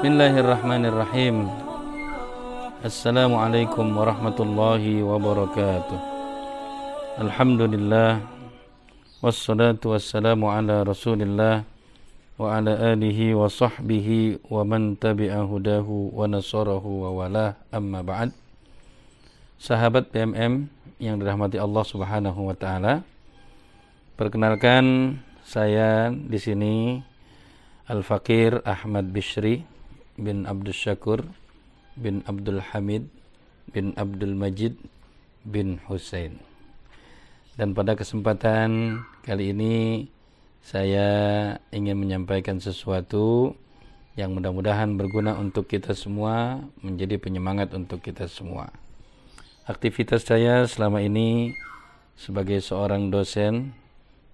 Bismillahirrahmanirrahim. Assalamualaikum warahmatullahi wabarakatuh. Alhamdulillah. Wassalatu wassalamu ala rasulillah Wa ala alihi wa sahbihi Wa man tabi'a hudahu Wa nasarahu wa wala. Amma ba'd. Sahabat PMM yang dirahmati Allah subhanahu wa ta'ala Perkenalkan saya di sini Al-Fakir Ahmad Bishri bin Abdul Syakur bin Abdul Hamid bin Abdul Majid bin Hussein. Dan pada kesempatan kali ini saya ingin menyampaikan sesuatu yang mudah-mudahan berguna untuk kita semua, menjadi penyemangat untuk kita semua. Aktivitas saya selama ini sebagai seorang dosen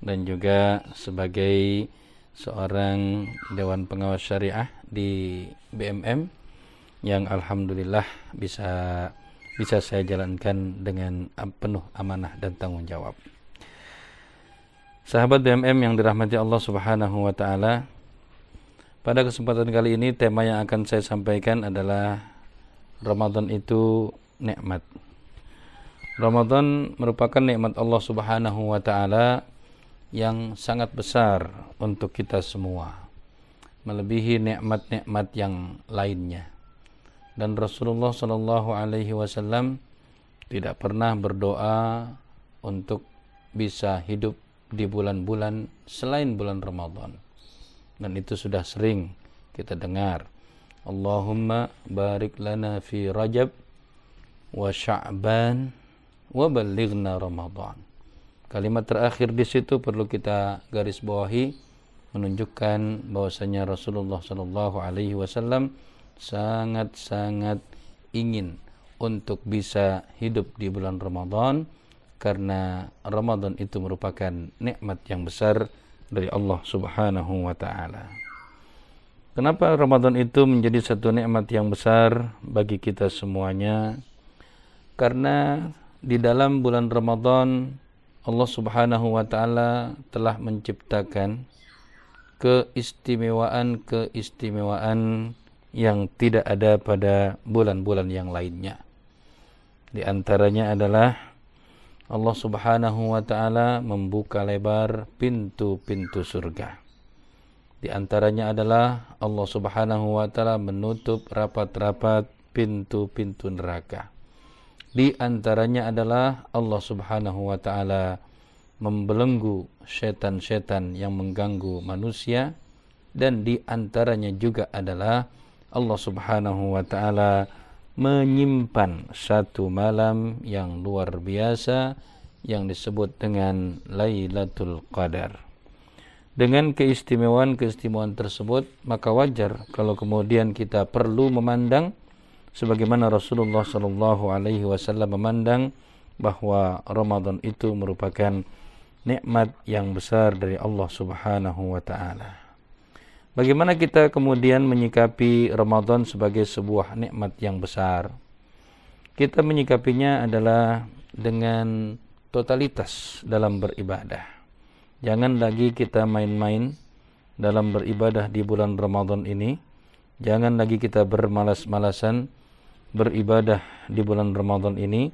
dan juga sebagai seorang dewan pengawas syariah di BMM yang alhamdulillah bisa bisa saya jalankan dengan penuh amanah dan tanggung jawab. Sahabat BMM yang dirahmati Allah Subhanahu wa taala, pada kesempatan kali ini tema yang akan saya sampaikan adalah Ramadan itu nikmat. Ramadan merupakan nikmat Allah Subhanahu wa taala yang sangat besar untuk kita semua melebihi nikmat-nikmat yang lainnya. Dan Rasulullah Shallallahu Alaihi Wasallam tidak pernah berdoa untuk bisa hidup di bulan-bulan selain bulan Ramadan. Dan itu sudah sering kita dengar. Allahumma barik lana fi Rajab wa Sya'ban wa balighna Ramadan Kalimat terakhir di situ perlu kita garis bawahi menunjukkan bahwasanya Rasulullah Shallallahu Alaihi Wasallam sangat-sangat ingin untuk bisa hidup di bulan Ramadan karena Ramadan itu merupakan nikmat yang besar dari Allah Subhanahu wa taala. Kenapa Ramadan itu menjadi satu nikmat yang besar bagi kita semuanya? Karena di dalam bulan Ramadan Allah Subhanahu wa taala telah menciptakan keistimewaan-keistimewaan yang tidak ada pada bulan-bulan yang lainnya. Di antaranya adalah Allah Subhanahu wa taala membuka lebar pintu-pintu surga. Di antaranya adalah Allah Subhanahu wa taala menutup rapat-rapat pintu-pintu neraka. Di antaranya adalah Allah Subhanahu wa taala membelenggu setan-setan yang mengganggu manusia dan di antaranya juga adalah Allah Subhanahu wa taala menyimpan satu malam yang luar biasa yang disebut dengan Lailatul Qadar. Dengan keistimewaan-keistimewaan tersebut, maka wajar kalau kemudian kita perlu memandang sebagaimana Rasulullah Shallallahu Alaihi Wasallam memandang bahwa Ramadan itu merupakan nikmat yang besar dari Allah Subhanahu wa taala. Bagaimana kita kemudian menyikapi Ramadan sebagai sebuah nikmat yang besar? Kita menyikapinya adalah dengan totalitas dalam beribadah. Jangan lagi kita main-main dalam beribadah di bulan Ramadan ini. Jangan lagi kita bermalas-malasan beribadah di bulan Ramadan ini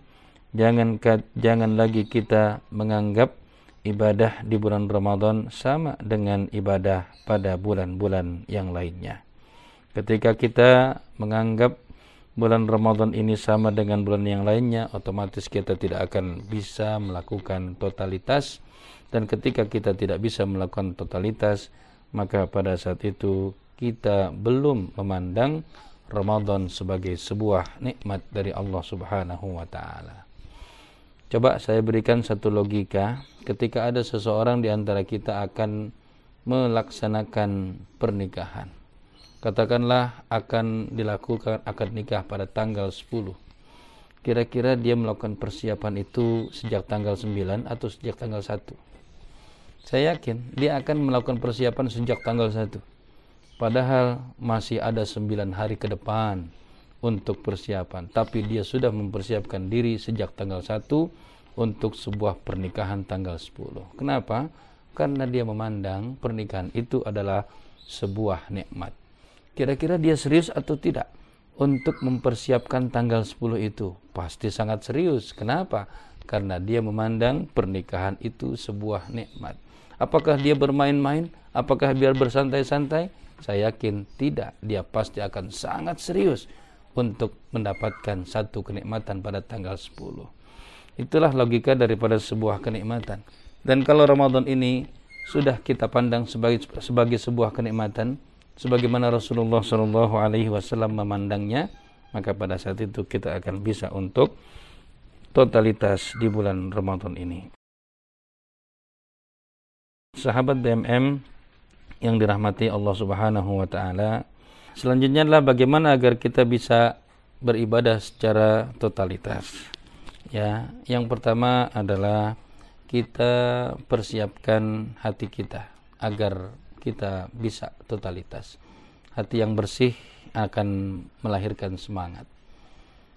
jangan jangan lagi kita menganggap ibadah di bulan Ramadan sama dengan ibadah pada bulan-bulan yang lainnya. Ketika kita menganggap bulan Ramadan ini sama dengan bulan yang lainnya, otomatis kita tidak akan bisa melakukan totalitas dan ketika kita tidak bisa melakukan totalitas, maka pada saat itu kita belum memandang Ramadan sebagai sebuah nikmat dari Allah Subhanahu wa taala. Coba saya berikan satu logika, ketika ada seseorang di antara kita akan melaksanakan pernikahan. Katakanlah akan dilakukan akad nikah pada tanggal 10. Kira-kira dia melakukan persiapan itu sejak tanggal 9 atau sejak tanggal 1? Saya yakin dia akan melakukan persiapan sejak tanggal 1 Padahal masih ada sembilan hari ke depan untuk persiapan. Tapi dia sudah mempersiapkan diri sejak tanggal 1 untuk sebuah pernikahan tanggal 10. Kenapa? Karena dia memandang pernikahan itu adalah sebuah nikmat. kira-kira dia serius atau tidak untuk mempersiapkan tanggal 10 itu? Pasti sangat serius. Kenapa? Karena dia memandang pernikahan itu sebuah nikmat. Apakah dia bermain-main? Apakah biar bersantai-santai? Saya yakin tidak. Dia pasti akan sangat serius untuk mendapatkan satu kenikmatan pada tanggal 10. Itulah logika daripada sebuah kenikmatan. Dan kalau Ramadan ini sudah kita pandang sebagai sebagai sebuah kenikmatan, sebagaimana Rasulullah Shallallahu Alaihi Wasallam memandangnya, maka pada saat itu kita akan bisa untuk totalitas di bulan Ramadan ini. Sahabat BMM yang dirahmati Allah Subhanahu wa taala, selanjutnya adalah bagaimana agar kita bisa beribadah secara totalitas. Ya, yang pertama adalah kita persiapkan hati kita agar kita bisa totalitas. Hati yang bersih akan melahirkan semangat.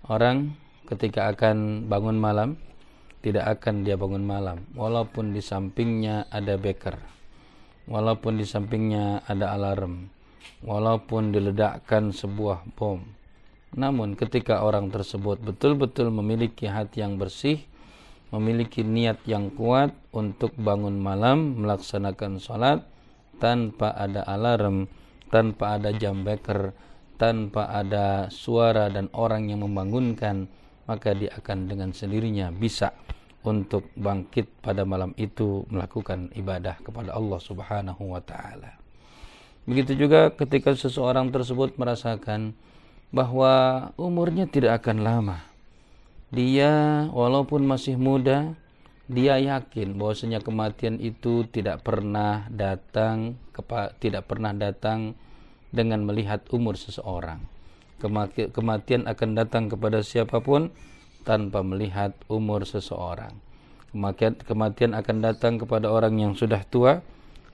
Orang ketika akan bangun malam, tidak akan dia bangun malam, walaupun di sampingnya ada beker, walaupun di sampingnya ada alarm, walaupun diledakkan sebuah bom. Namun ketika orang tersebut betul-betul memiliki hati yang bersih, memiliki niat yang kuat untuk bangun malam, melaksanakan sholat, tanpa ada alarm, tanpa ada jam beker, tanpa ada suara dan orang yang membangunkan, maka dia akan dengan sendirinya bisa untuk bangkit pada malam itu melakukan ibadah kepada Allah Subhanahu wa taala. Begitu juga ketika seseorang tersebut merasakan bahwa umurnya tidak akan lama. Dia walaupun masih muda, dia yakin bahwasanya kematian itu tidak pernah datang tidak pernah datang dengan melihat umur seseorang. Kematian akan datang kepada siapa pun tanpa melihat umur seseorang. Kematian, akan datang kepada orang yang sudah tua,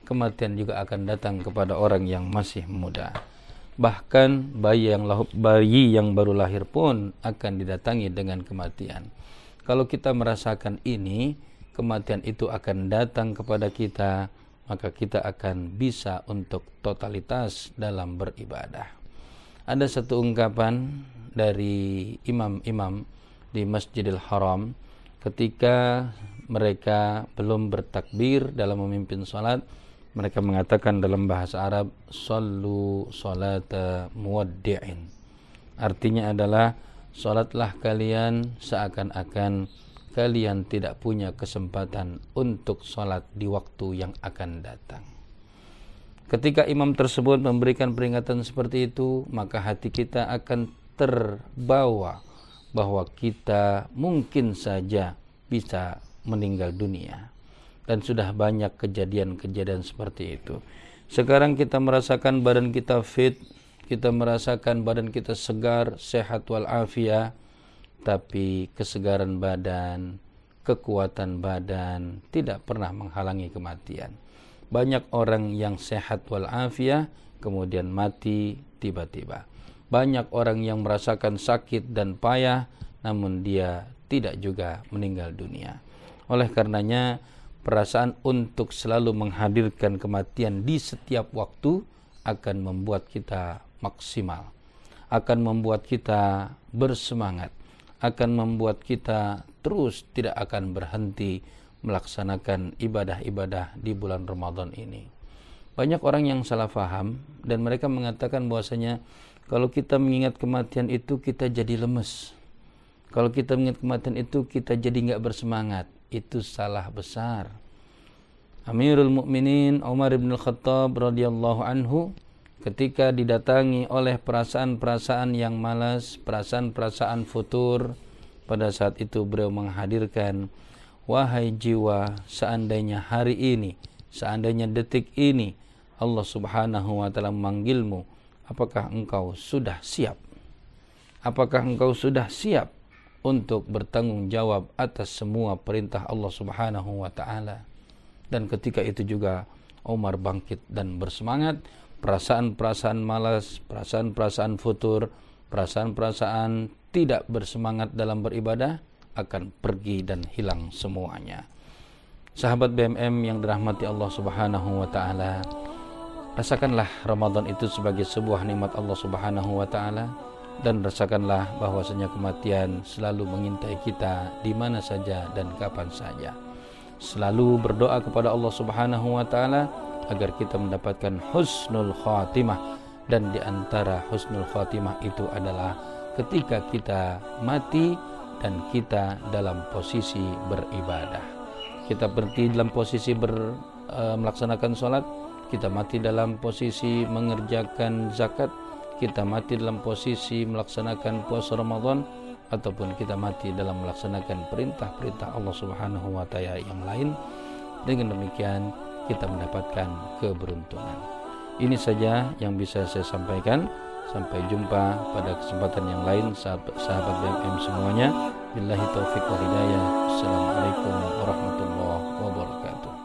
kematian juga akan datang kepada orang yang masih muda. Bahkan bayi yang bayi yang baru lahir pun akan didatangi dengan kematian. Kalau kita merasakan ini, kematian itu akan datang kepada kita, maka kita akan bisa untuk totalitas dalam beribadah. Ada satu ungkapan dari imam-imam di Masjidil Haram ketika mereka belum bertakbir dalam memimpin salat mereka mengatakan dalam bahasa Arab sallu salata muwaddi'in artinya adalah Salatlah kalian seakan-akan kalian tidak punya kesempatan untuk salat di waktu yang akan datang. Ketika imam tersebut memberikan peringatan seperti itu, maka hati kita akan terbawa bahwa kita mungkin saja bisa meninggal dunia. Dan sudah banyak kejadian-kejadian seperti itu. Sekarang kita merasakan badan kita fit, kita merasakan badan kita segar, sehat walafiat, tapi kesegaran badan, kekuatan badan tidak pernah menghalangi kematian. Banyak orang yang sehat walafiat kemudian mati tiba-tiba. Banyak orang yang merasakan sakit dan payah namun dia tidak juga meninggal dunia. Oleh karenanya perasaan untuk selalu menghadirkan kematian di setiap waktu akan membuat kita maksimal, akan membuat kita bersemangat, akan membuat kita terus tidak akan berhenti melaksanakan ibadah-ibadah di bulan Ramadan ini. Banyak orang yang salah faham dan mereka mengatakan bahwasanya kalau kita mengingat kematian itu kita jadi lemes. Kalau kita mengingat kematian itu kita jadi nggak bersemangat. Itu salah besar. Amirul Mukminin Umar bin Khattab radhiyallahu anhu ketika didatangi oleh perasaan-perasaan yang malas, perasaan-perasaan futur, pada saat itu beliau menghadirkan, wahai jiwa, seandainya hari ini, seandainya detik ini, Allah subhanahu wa ta'ala memanggilmu, apakah engkau sudah siap? Apakah engkau sudah siap untuk bertanggung jawab atas semua perintah Allah subhanahu wa ta'ala? Dan ketika itu juga Umar bangkit dan bersemangat, perasaan-perasaan malas, perasaan-perasaan futur, perasaan-perasaan tidak bersemangat dalam beribadah akan pergi dan hilang semuanya. Sahabat BMM yang dirahmati Allah Subhanahu wa taala, Rasakanlah Ramadan itu sebagai sebuah nikmat Allah Subhanahu wa taala dan rasakanlah bahwasanya kematian selalu mengintai kita di mana saja dan kapan saja. Selalu berdoa kepada Allah Subhanahu wa taala agar kita mendapatkan husnul khatimah dan di antara husnul khatimah itu adalah ketika kita mati dan kita dalam posisi beribadah. Kita berhenti dalam posisi ber, e, melaksanakan sholat kita mati dalam posisi mengerjakan zakat, kita mati dalam posisi melaksanakan puasa Ramadan ataupun kita mati dalam melaksanakan perintah-perintah Allah Subhanahu wa taala yang lain. Dengan demikian kita mendapatkan keberuntungan. Ini saja yang bisa saya sampaikan. Sampai jumpa pada kesempatan yang lain sahabat, sahabat BMM semuanya. Billahi taufiq wa hidayah. Assalamualaikum warahmatullahi.